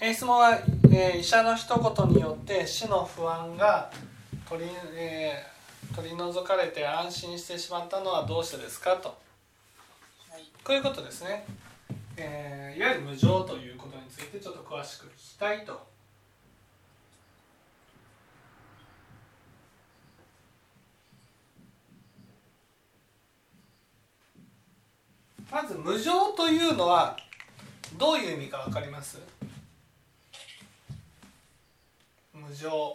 えー質問は、えー医者の一言によって死の不安が取り,、えー取り除かれて安心してしまったのはどうしてですかと。はい。こういうことですね、えーいわゆる無常ということについてちょっと詳しく聞きたいと。まず無常というのはどういう意味か分かります？無常。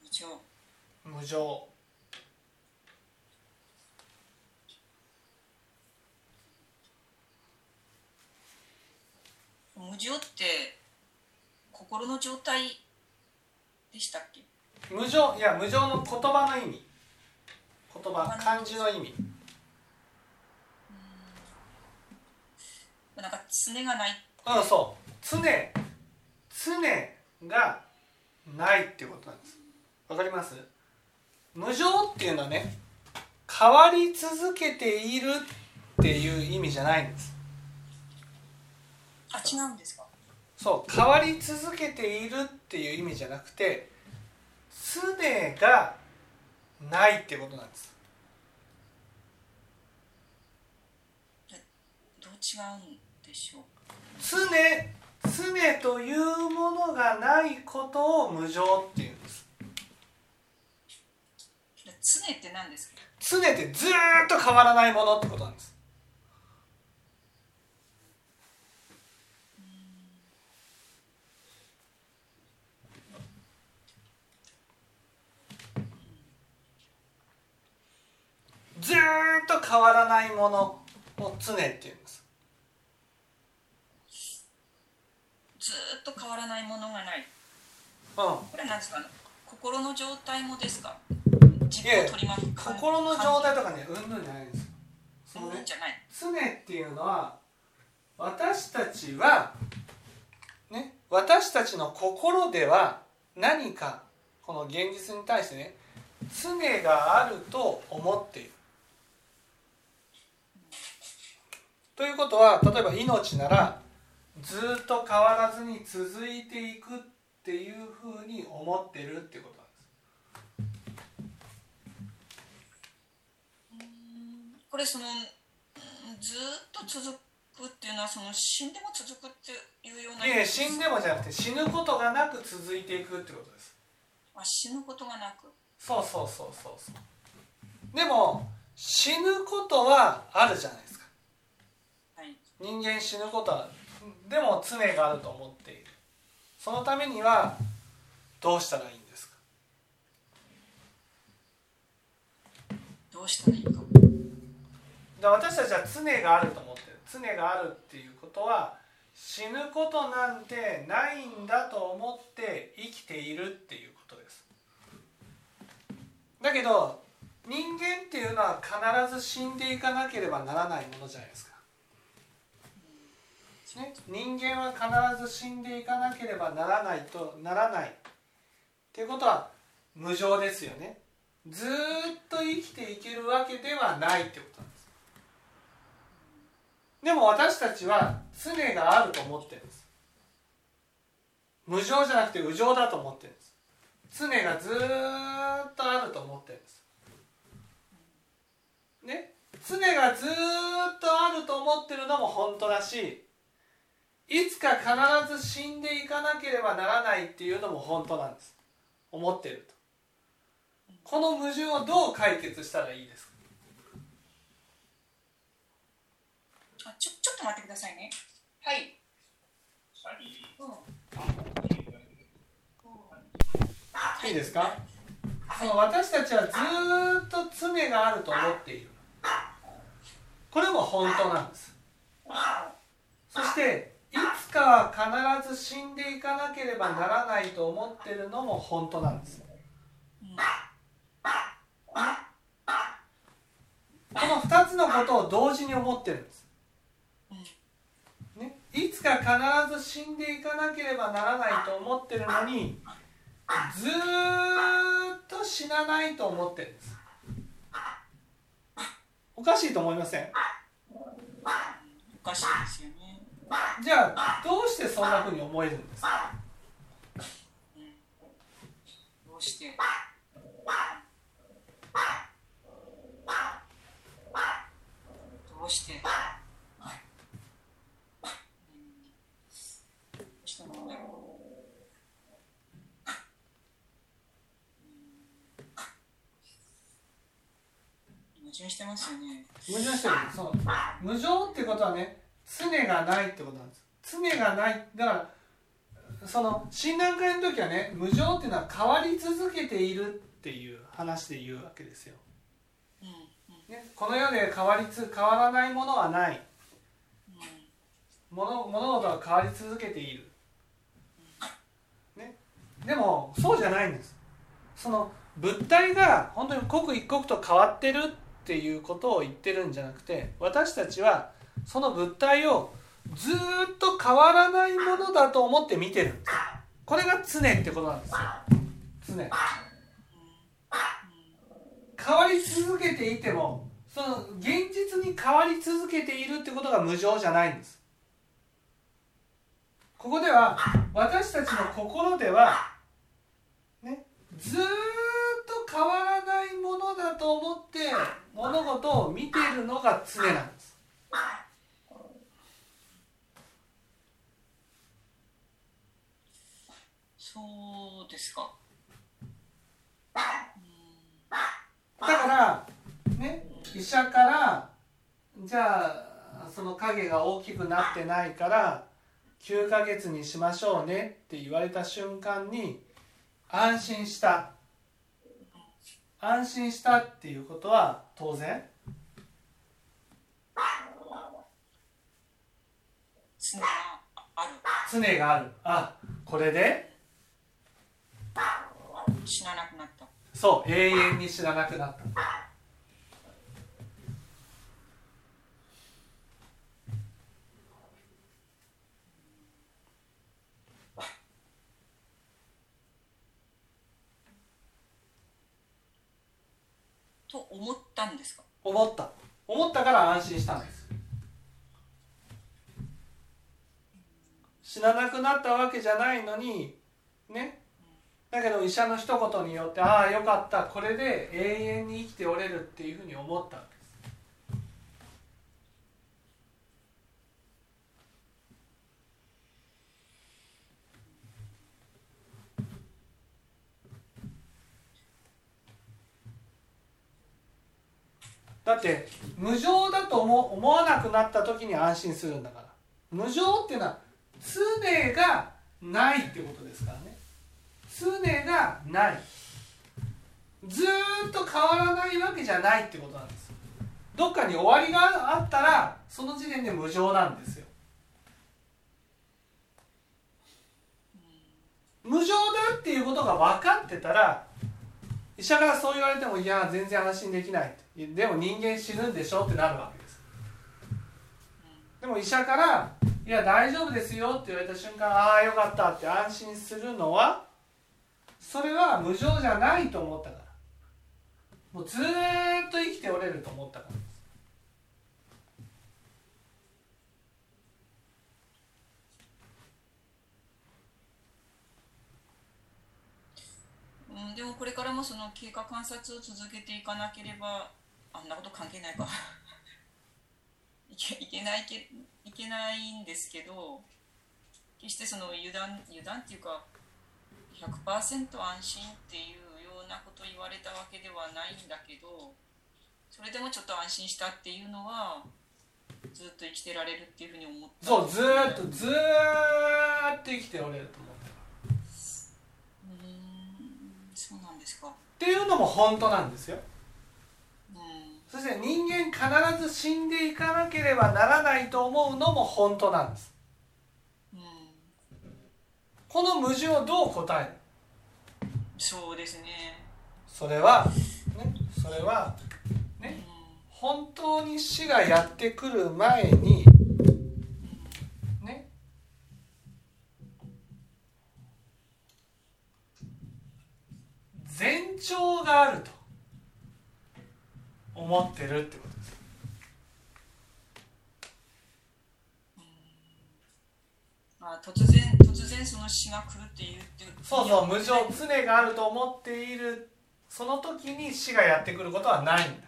無常。無常。無常って心の状態でしたっけ？無常いや無常の言葉の意味。言葉漢字の意味。なんか常がないう。んそう。常常がないっていうことなんです。わかります？無常っていうのはね変わり続けているっていう意味じゃないんです。あ違うんですか？そう変わり続けているっていう意味じゃなくて常がないっていうことなんです。どう違うんでしょう？常常というものがないことを無常っていうんです。で常って何ですか？常ってずーっと変わらないものってことなんですずーっと変わらないものを常っていうんです。ずーっと変わらないものがない。うん。これは何ですか？心の状態もですか？自分を取り巻く心の状態とかねうんぬんじゃないんです。よそのねうんじゃない。常っていうのは私たちはね私たちの心では何かこの現実に対してね常があると思っている。ということは例えば命ならずっと変わらずに続いていくっていうふうに思ってるってことなんです。これそのうんずーっと続くっていうのはその死んでも続くっていうようないや死んでもじゃなくて死ぬことがなく続いていくってことです。あ死ぬことがなくそうそうそうそうそうでも死ぬことはあるじゃないですかはい人間死ぬことはでも常があると思っている。そのためにはどうしたらいいんですか？どうしたらいいか。で私たちは常があると思ってる。常があるっていうことは死ぬことなんてないんだと思って生きているっていうことです。だけど人間っていうのは必ず死んでいかなければならないものじゃないですか、ね、人間は必ず死んでいかなければならないとならない。っていうことは無常ですよね。ずっと生きていけるわけではないってことなんです。でも私たちは常があると思ってるんです。無常じゃなくて無常だと思ってるんです。常がずっとあると思ってるんです。ね？常がずっとあると思ってるのも本当だしいつか必ず死んでいかなければならないっていうのも本当なんです。思ってると。この矛盾をどう解決したらいいですか？あちょちょっと待ってくださいね。はい。うん。いいですか？その私たちはずーっと常があると思っている。これも本当なんです。そしていつかは必ず死んでいかなければならないと思ってるのも本当なんですこの2つのことを同時に思ってるんです、ね、いつか必ず死んでいかなければならないと思ってるのにずーっと死なないと思ってるんです。おかしいと思いません？おかしいですよね。じゃあどうしてそんなふうに思えるんですか？どうして？どうして？矛盾してますよね。矛盾してる。その無常ってことはね常がないってことなんです。常がない。だからその診断会の時はね無常っていうのは変わり続けているっていう話で言うわけですよ、ね、この世で変わりつ変わらないものはない。うん。物物事は変わり続けている、ね、でもそうじゃないんです。その物体が本当に刻一刻と変わってるっていうことを言ってるんじゃなくて私たちはその物体をずっと変わらないものだと思って見てるんです。これが常ってことなんですよ。常。変わり続けていてもその現実に変わり続けているってことが無常じゃないんです。ここでは私たちの心ではねずーっと変わらないものだと思って物事を見ているのが常なんです。そうですか。だからね医者からじゃあその影が大きくなってないから9ヶ月にしましょうねって言われた瞬間に安心した。安心したっていうことは当然？常がある。常がある。あこれで？死ななくなった。そう永遠に知らなくなった。と思ったんですか？思った。思ったから安心したんです。死ななくなったわけじゃないのにねだけど医者の一言によってああよかったこれで永遠に生きておれるっていうふうに思ったわけです。だって無常だと思思わなくなった時に安心するんだから。無常っていうのは常がないってことですからね。常がない。ずっと変わらないわけじゃないってことなんです。どっかに終わりがあったらその時点で無常なんですよ。無常だっていうことが分かってたら医者からそう言われてもいや全然安心できない。でも人間死ぬんでしょってなるわけです。でも医者から「いや大丈夫ですよ」って言われた瞬間ああよかったって安心するのはそれは無常じゃないと思ったから。もうずっと生きておれると思ったからです。うん、でもこれからもその経過観察を続けていかなければあんなこと関係ないか。いけいけないけいけないんですけど決してその油断油断っていうか100%安心っていうようなことを言われたわけではないんだけどそれでもちょっと安心したっていうのはずっと生きてられるっていうふうに思った。そうずーっとずーっと生きておれると思った。うーんそうなんですか。っていうのも本当なんですよ。うん。そして人間必ず死んでいかなければならないと思うのも本当なんです。うんこの矛盾をどう答える？そうですね。それはねそれはねうん本当に死がやってくる前にね長があると思ってるってことです。あ突然突然その死が来るっていうってそうそう無常常があると思っているその時に死がやってくることはないんだ。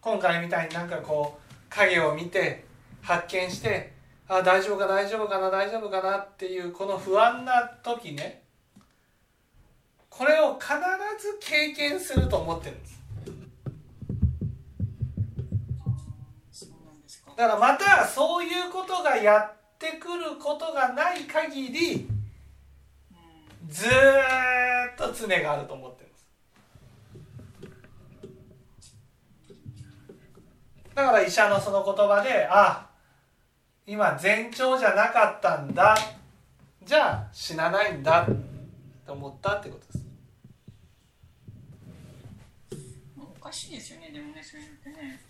今回みたいになんかこう影を見て発見してあ大丈夫か大丈夫かな大丈夫かなっていうこの不安な時ねこれを必ず経験すると思ってるんです。だからまたそういうことがやってくることがない限りずっと常があると思ってるんです。だから医者のその言葉であ今前兆じゃなかったんだ。じゃあ死なないんだ。と思ったってことです。おかしいですよね。でもねそういうのってね。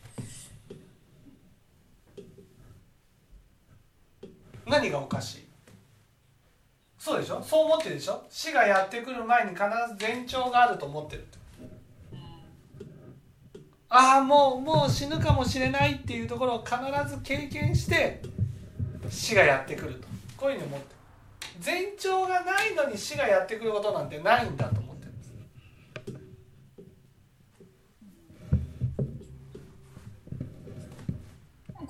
何がおかしい？そうでしょ？そう思ってるでしょ？死がやってくる前に必ず前兆があると思ってるって。ああもうもう死ぬかもしれないっていうところを必ず経験して死がやってくると。こういうふうに思ってる。前兆がないのに死がやってくることなんてないんだと思ってるんです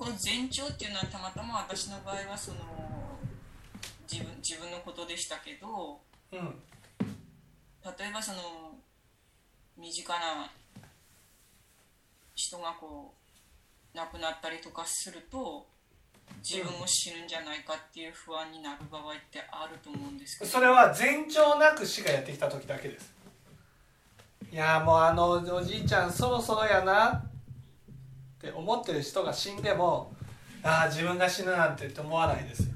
この前兆っていうのはたまたま私の場合はその自分自分のことでしたけどうん。例えばその身近な人がこう亡くなったりとかすると自分も死ぬんじゃないかっていう不安になる場合ってあると思うんですけど。それは前兆なく死がやってきた時だけです。いやーもうあのおじいちゃんそろそろやなって思ってる人が死んでもああ自分が死ぬなんてって思わないですよ、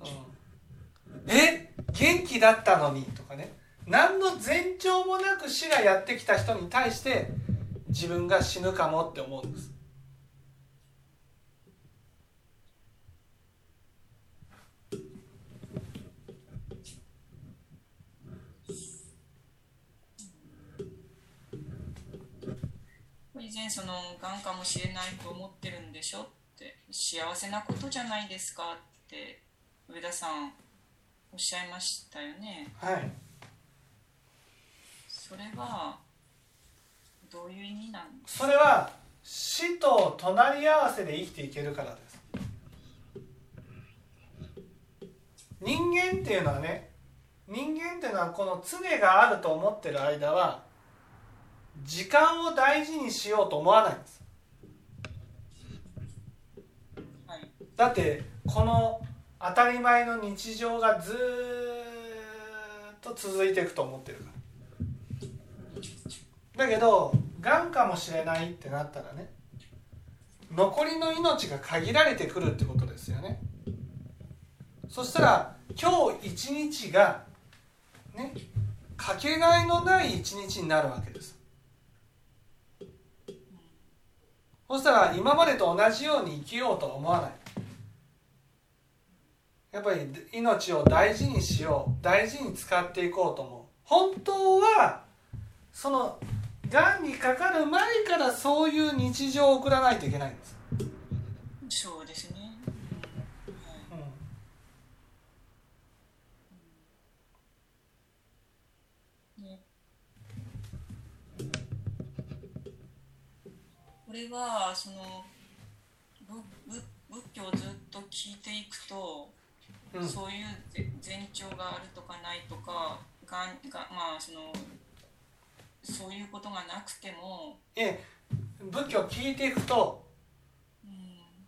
うん、え？元気だったのにとかね。何の前兆もなく死がやってきた人に対して自分が死ぬかもって思うんです。以前そのがんかもしれないと思ってるんでしょって幸せなことじゃないですかって上田さんおっしゃいましたよね。はい。それはどういう意味なんですそれは死と隣り合わせで生きていけるからです。人間っていうのはね人間っていうのはこの常があると思ってる間は時間を大事にしようと思わないんです。はいだってこの当たり前の日常がずっと続いていくと思ってるから。だけどがんかもしれないってなったらね残りの命が限られてくるってことですよね。そしたら今日一日がねかけがえのない一日になるわけです。そしたら今までと同じように生きようとは思わない。やっぱり命を大事にしよう大事に使っていこうと思う。本当はそのがんにかかる前からそういう日常を送らないといけないんです、そうですね、はいねこれはその仏教をずっと聞いていくと、うん。そういうぜ前兆があるとかないとかがんがまあそのそういうことがなくても、え仏教を聞いていくとうん。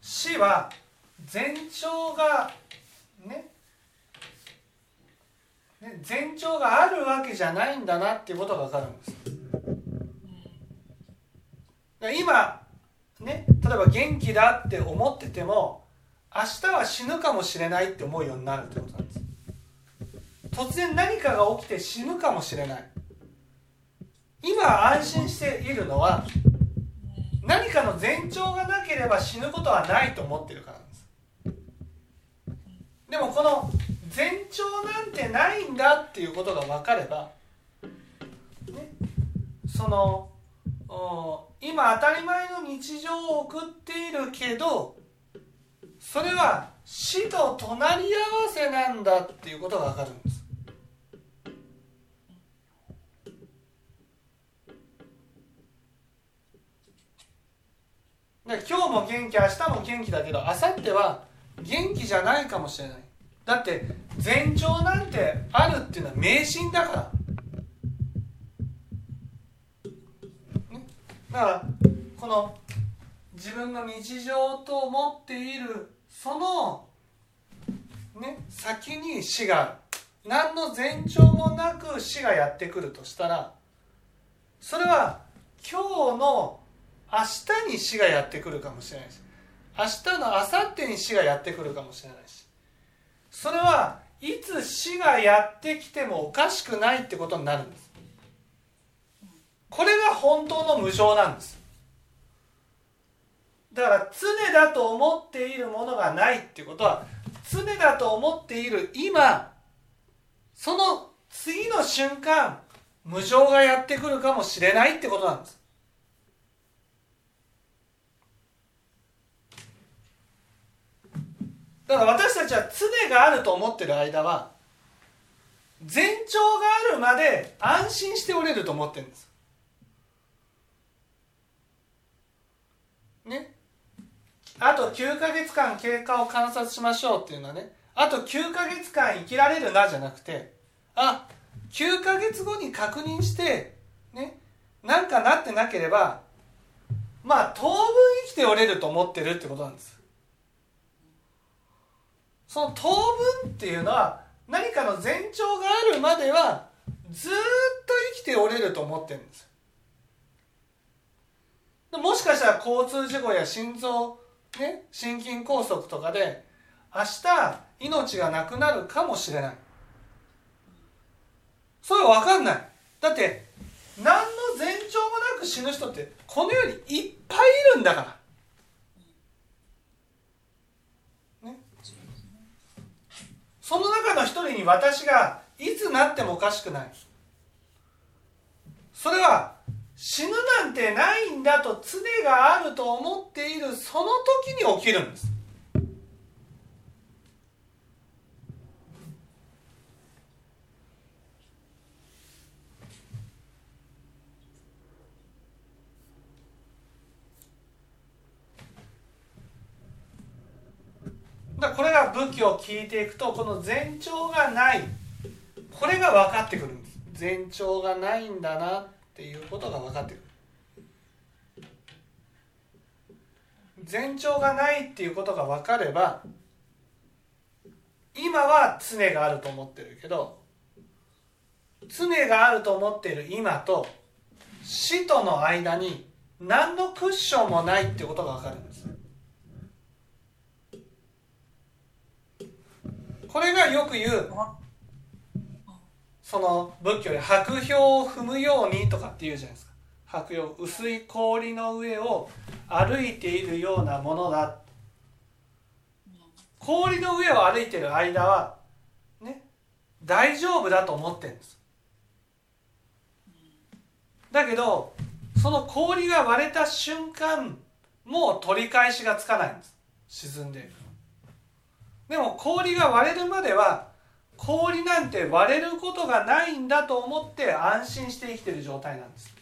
死は前兆がねね前兆があるわけじゃないんだなっていうことが分かるんです今ね例えば元気だって思ってても明日は死ぬかもしれないって思うようになるってことなんです。突然何かが起きて死ぬかもしれない。今安心しているのは何かの前兆がなければ死ぬことはないと思ってるからなんです。でもこの前兆なんてないんだっていうことが分かれば、ね、その今当たり前の日常を送っているけどそれは死と隣り合わせなんだっていうことが分かるんです。で今日も元気明日も元気だけど明後日は元気じゃないかもしれない。だって前兆なんてあるっていうのは迷信だから。だからこの自分の日常と思っているその、ね、先に死がある何の前兆もなく死がやってくるとしたらそれは今日の明日に死がやってくるかもしれないし明日の明後日に死がやってくるかもしれないし。それはいつ死がやってきてもおかしくないってことになるんです。これが本当の無常なんです。だから常だと思っているものがないっていうことは常だと思っている今その次の瞬間無常がやってくるかもしれないってことなんです。だから私たちは常があると思ってる間は前兆があるまで安心しておれると思ってるんですねあと9ヶ月間経過を観察しましょうっていうのはねあと9ヶ月間生きられるなじゃなくてあ9ヶ月後に確認してねなんかなってなければまあ当分生きておれると思ってるってことなんです。その当分っていうのは何かの前兆があるまではずっと生きておれると思ってるんです。もしかしたら交通事故や心臓、ね、心筋梗塞とかで明日命がなくなるかもしれない。それは分かんない。だって何の前兆もなく死ぬ人ってこの世にいっぱいいるんだから。ね。その中の一人に私がいつなってもおかしくない。それは死ぬなんてないんだと常があると思っているその時に起きるんです。これが武器を聞いていくとこの前兆がない。これが分かってくるんです。前兆がないんだな。っていうことが分かってくる。前兆がないっていうことが分かれば今は常があると思ってるけど常があると思っている今と死との間に何のクッションもないっていうことが分かるんです。これがよく言う。その仏教で白氷を踏むようにとかって言うじゃないですか。白氷薄い氷の上を歩いているようなものだ。氷の上を歩いてる間はね大丈夫だと思ってるんです。だけどその氷が割れた瞬間もう取り返しがつかないんです。沈んでいるでも氷が割れるまでは氷なんて割れることがないんだと思って安心して生きてる状態なんです。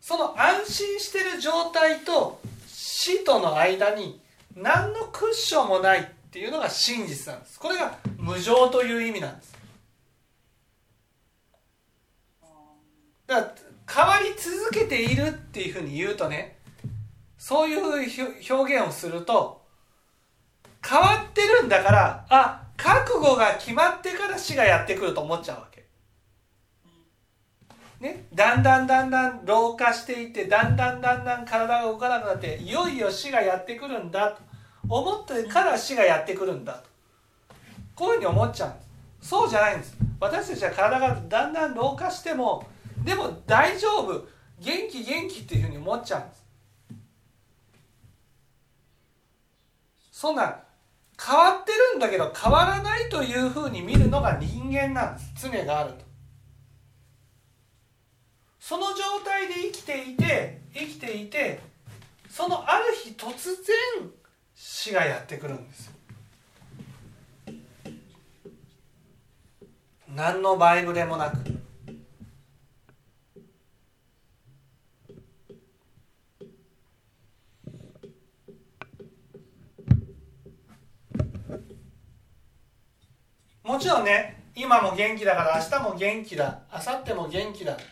その安心してる状態と死との間に何のクッションもないっていうのが真実なんです。これが無常という意味なんです。だから変わり続けているっていうふうに言うとねそういう表現をすると変わってるんだからあ。覚悟が決まってから死がやってくると思っちゃうわけ。ね、だんだんだんだん老化していってだんだんだんだん体が動かなくなっていよいよ死がやってくるんだと。思ってから死がやってくるんだと。こういうふうに思っちゃうんですそうじゃないんです。私たちは体がだんだん老化してもでも大丈夫。元気元気っていうふうに思っちゃうんです。そんな変わってるんだけど変わらないというふうに見るのが人間なんです。常があると。その状態で生きていて生きていてそのある日突然死がやってくるんです何のバイブでもなく。もちろんね今も元気だから明日も元気だ明後日も元気だ、ね、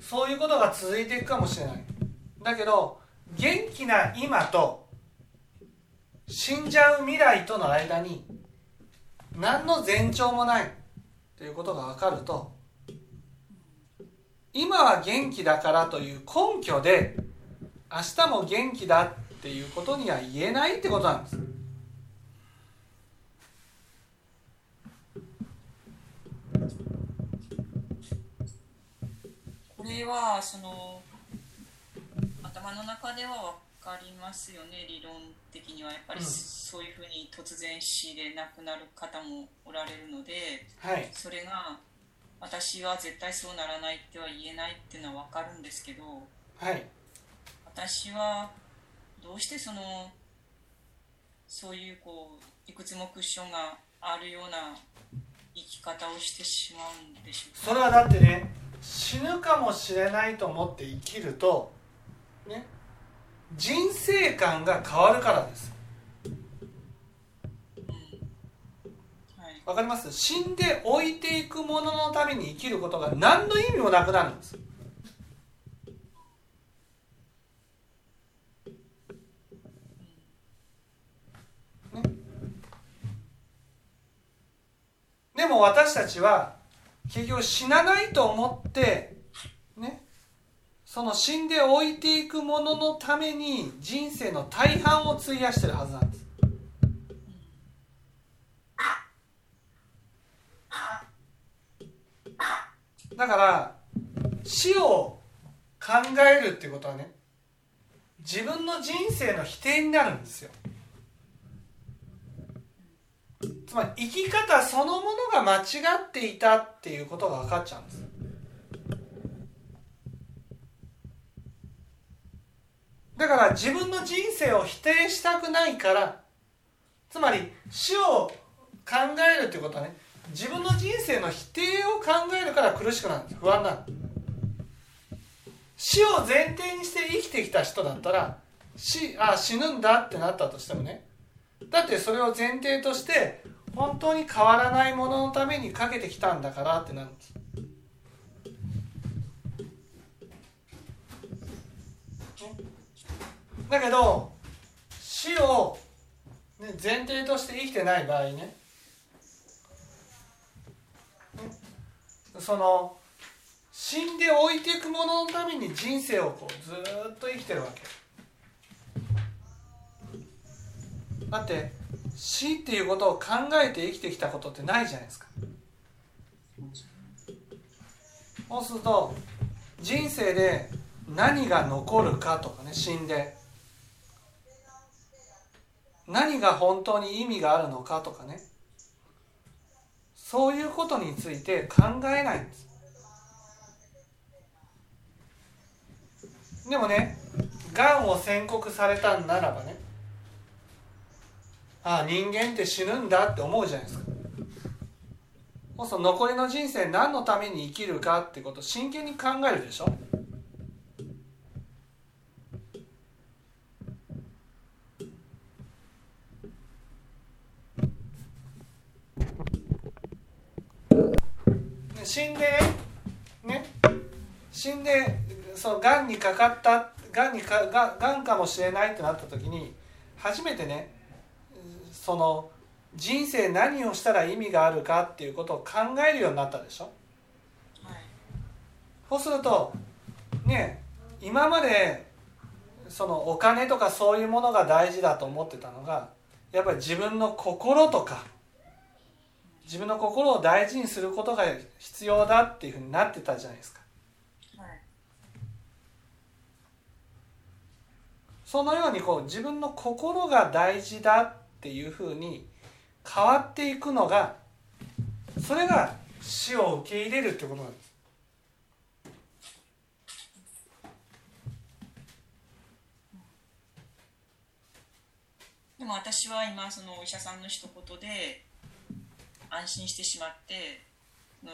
そういうことが続いていくかもしれない。だけど元気な今と死んじゃう未来との間に何の前兆もないということが分かると今は元気だからという根拠で明日も元気だっていうことには言えないってことなんです。これはその頭の中では分かりますよね理論的には。やっぱりそういうふうに突然死で亡くなる方もおられるので、はい、それが私は絶対そうならないっては言えないっていうのは分かるんですけど、はい、私はどうしてそのそういうこういくつもクッションがあるような生き方をしてしまうんでしょうか？それはだってね死ぬかもしれないと思って生きるとね人生観が変わるからです。わかります？死んで置いていくもののために生きることが何の意味もなくなるんです。ね、でも私たちは結局死なないと思ってねその死んで置いていくもののために人生の大半を費やしてるはずなんです。だから死を考えるっていうことはね自分の人生の否定になるんですよ。つまり生き方そのものが間違っていたっていうことが分かっちゃうんです。だから自分の人生を否定したくないからつまり死を考えるっていうことはね自分の人生の否定を考えるから苦しくなるんです。不安なん死を前提にして生きてきた人だったら死あ死ぬんだってなったとしてもねだってそれを前提として本当に変わらないもののためにかけてきたんだからってなるんです。だけど死を、ね、前提として生きてない場合ね。その死んで置いていくもののために人生をこうずっと生きてるわけ。だって死っていうことを考えて生きてきたことってないじゃないですか。そうすると人生で何が残るかとかね死んで。何が本当に意味があるのかとかね。そういうことについて考えないんです。でもねがんを宣告されたんならばねああ人間って死ぬんだって思うじゃないですか。そうすると残りの人生何のために生きるかってことを真剣に考えるでしょ。死んでね死んでそのがんにかかったがんにかががんかもしれないってなった時に初めてねその人生何をしたら意味があるかっていうことを考えるようになったでしょ、はい、そうするとね今までそのお金とかそういうものが大事だと思ってたのがやっぱり自分の心とか自分の心を大事にすることが必要だっていうふうになってたじゃないですか。はい、そのようにこう自分の心が大事だっていうふうに変わっていくのがそれが死を受け入れるってことなんです。でも私は今そのお医者さんの一言で安心してしまっての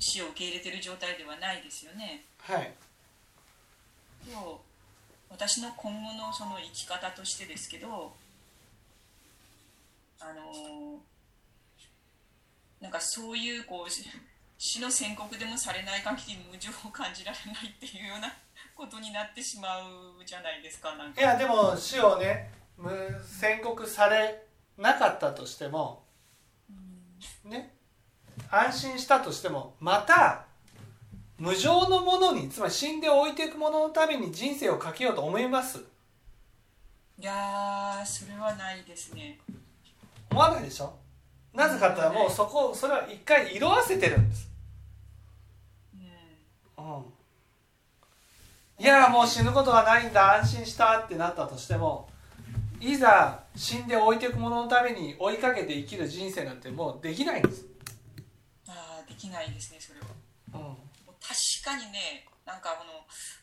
死を受け入れてる状態ではないですよね。はい。と私の今後のその生き方としてですけどあのなんかそういうこうし死の宣告でもされない限り無情を感じられないっていうようなことになってしまうじゃないですかなんか。いやでも死をね無宣告されなかったとしてもね安心したとしてもまた無常のものにつまり死んで置いていくもののために人生をかけようと思います。いやーそれはないですね思わないでしょ？なぜかって言ったらもうそこそれは一回色あせてるんです、うんうん、いやもう死ぬことはないんだ安心したってなったとしてもいざ死んで置いていくもののために追いかけて生きる人生なんてもうできないんです、あーできないですねそれは。うん、確かにねなんかこの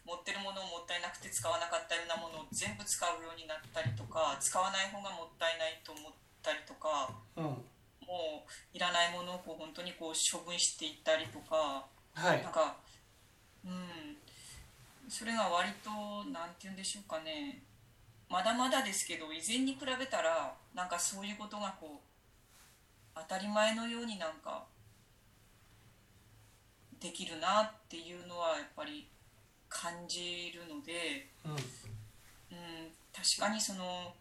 持ってるものをもったいなくて使わなかったようなものを全部使うようになったりとか使わない方がもったいないと思ったりとかうん、もういらないものをこう本当にこう処分していったりとかはい。なんかうん。それが割となんて言うんでしょうかね。まだまだですけど以前に比べたらなんかそういうことがこう当たり前のようになんかできるなっていうのはやっぱり感じるので、うん。うん、確かにその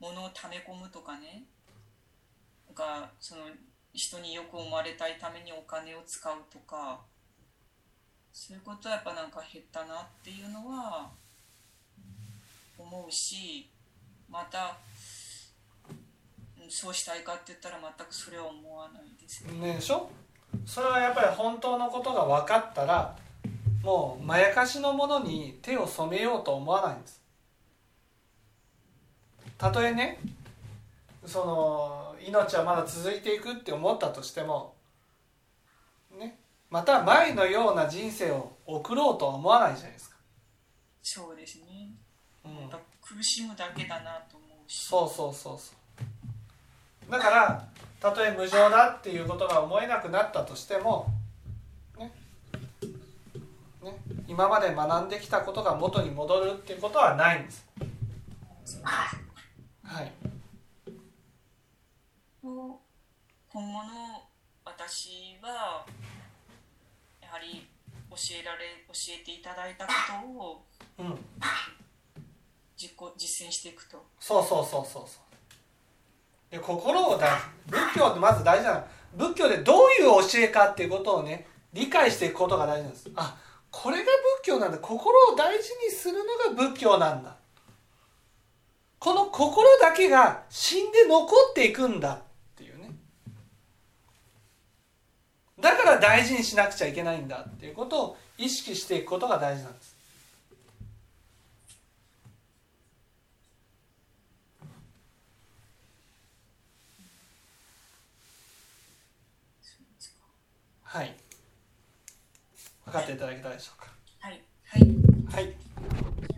ものを溜め込むとかねがその人によく思われたいためにお金を使うとかそういうことはやっぱなんか減ったなっていうのは思うしまたそうしたいかって言ったら全くそれは思わないですね。ねでしょ？それはやっぱり本当のことが分かったらもうまやかしのものに手を染めようと思わないんですたとえねその命はまだ続いていくって思ったとしてもねまた前のような人生を送ろうとは思わないじゃないですか、そうですね。うん。苦しむだけだなと思うし。そうそうそうそう。だからたとえ無常だっていうことが思えなくなったとしてもねね今まで学んできたことが元に戻るっていうことはないんです。はい今後の私はやはり教えられ教えていただいたことをうん。実行実践していくと。そうそうそうそう。そうで心を大仏教ってまず大事なの。仏教でどういう教えかっていうことをね理解していくことが大事なんです。あこれが仏教なんだ。心を大事にするのが仏教なんだ。この心だけが死んで残っていくんだっていうねだから大事にしなくちゃいけないんだっていうことを意識していくことが大事なんです。はい。分かっていただけたでしょうか？はい。はい。はい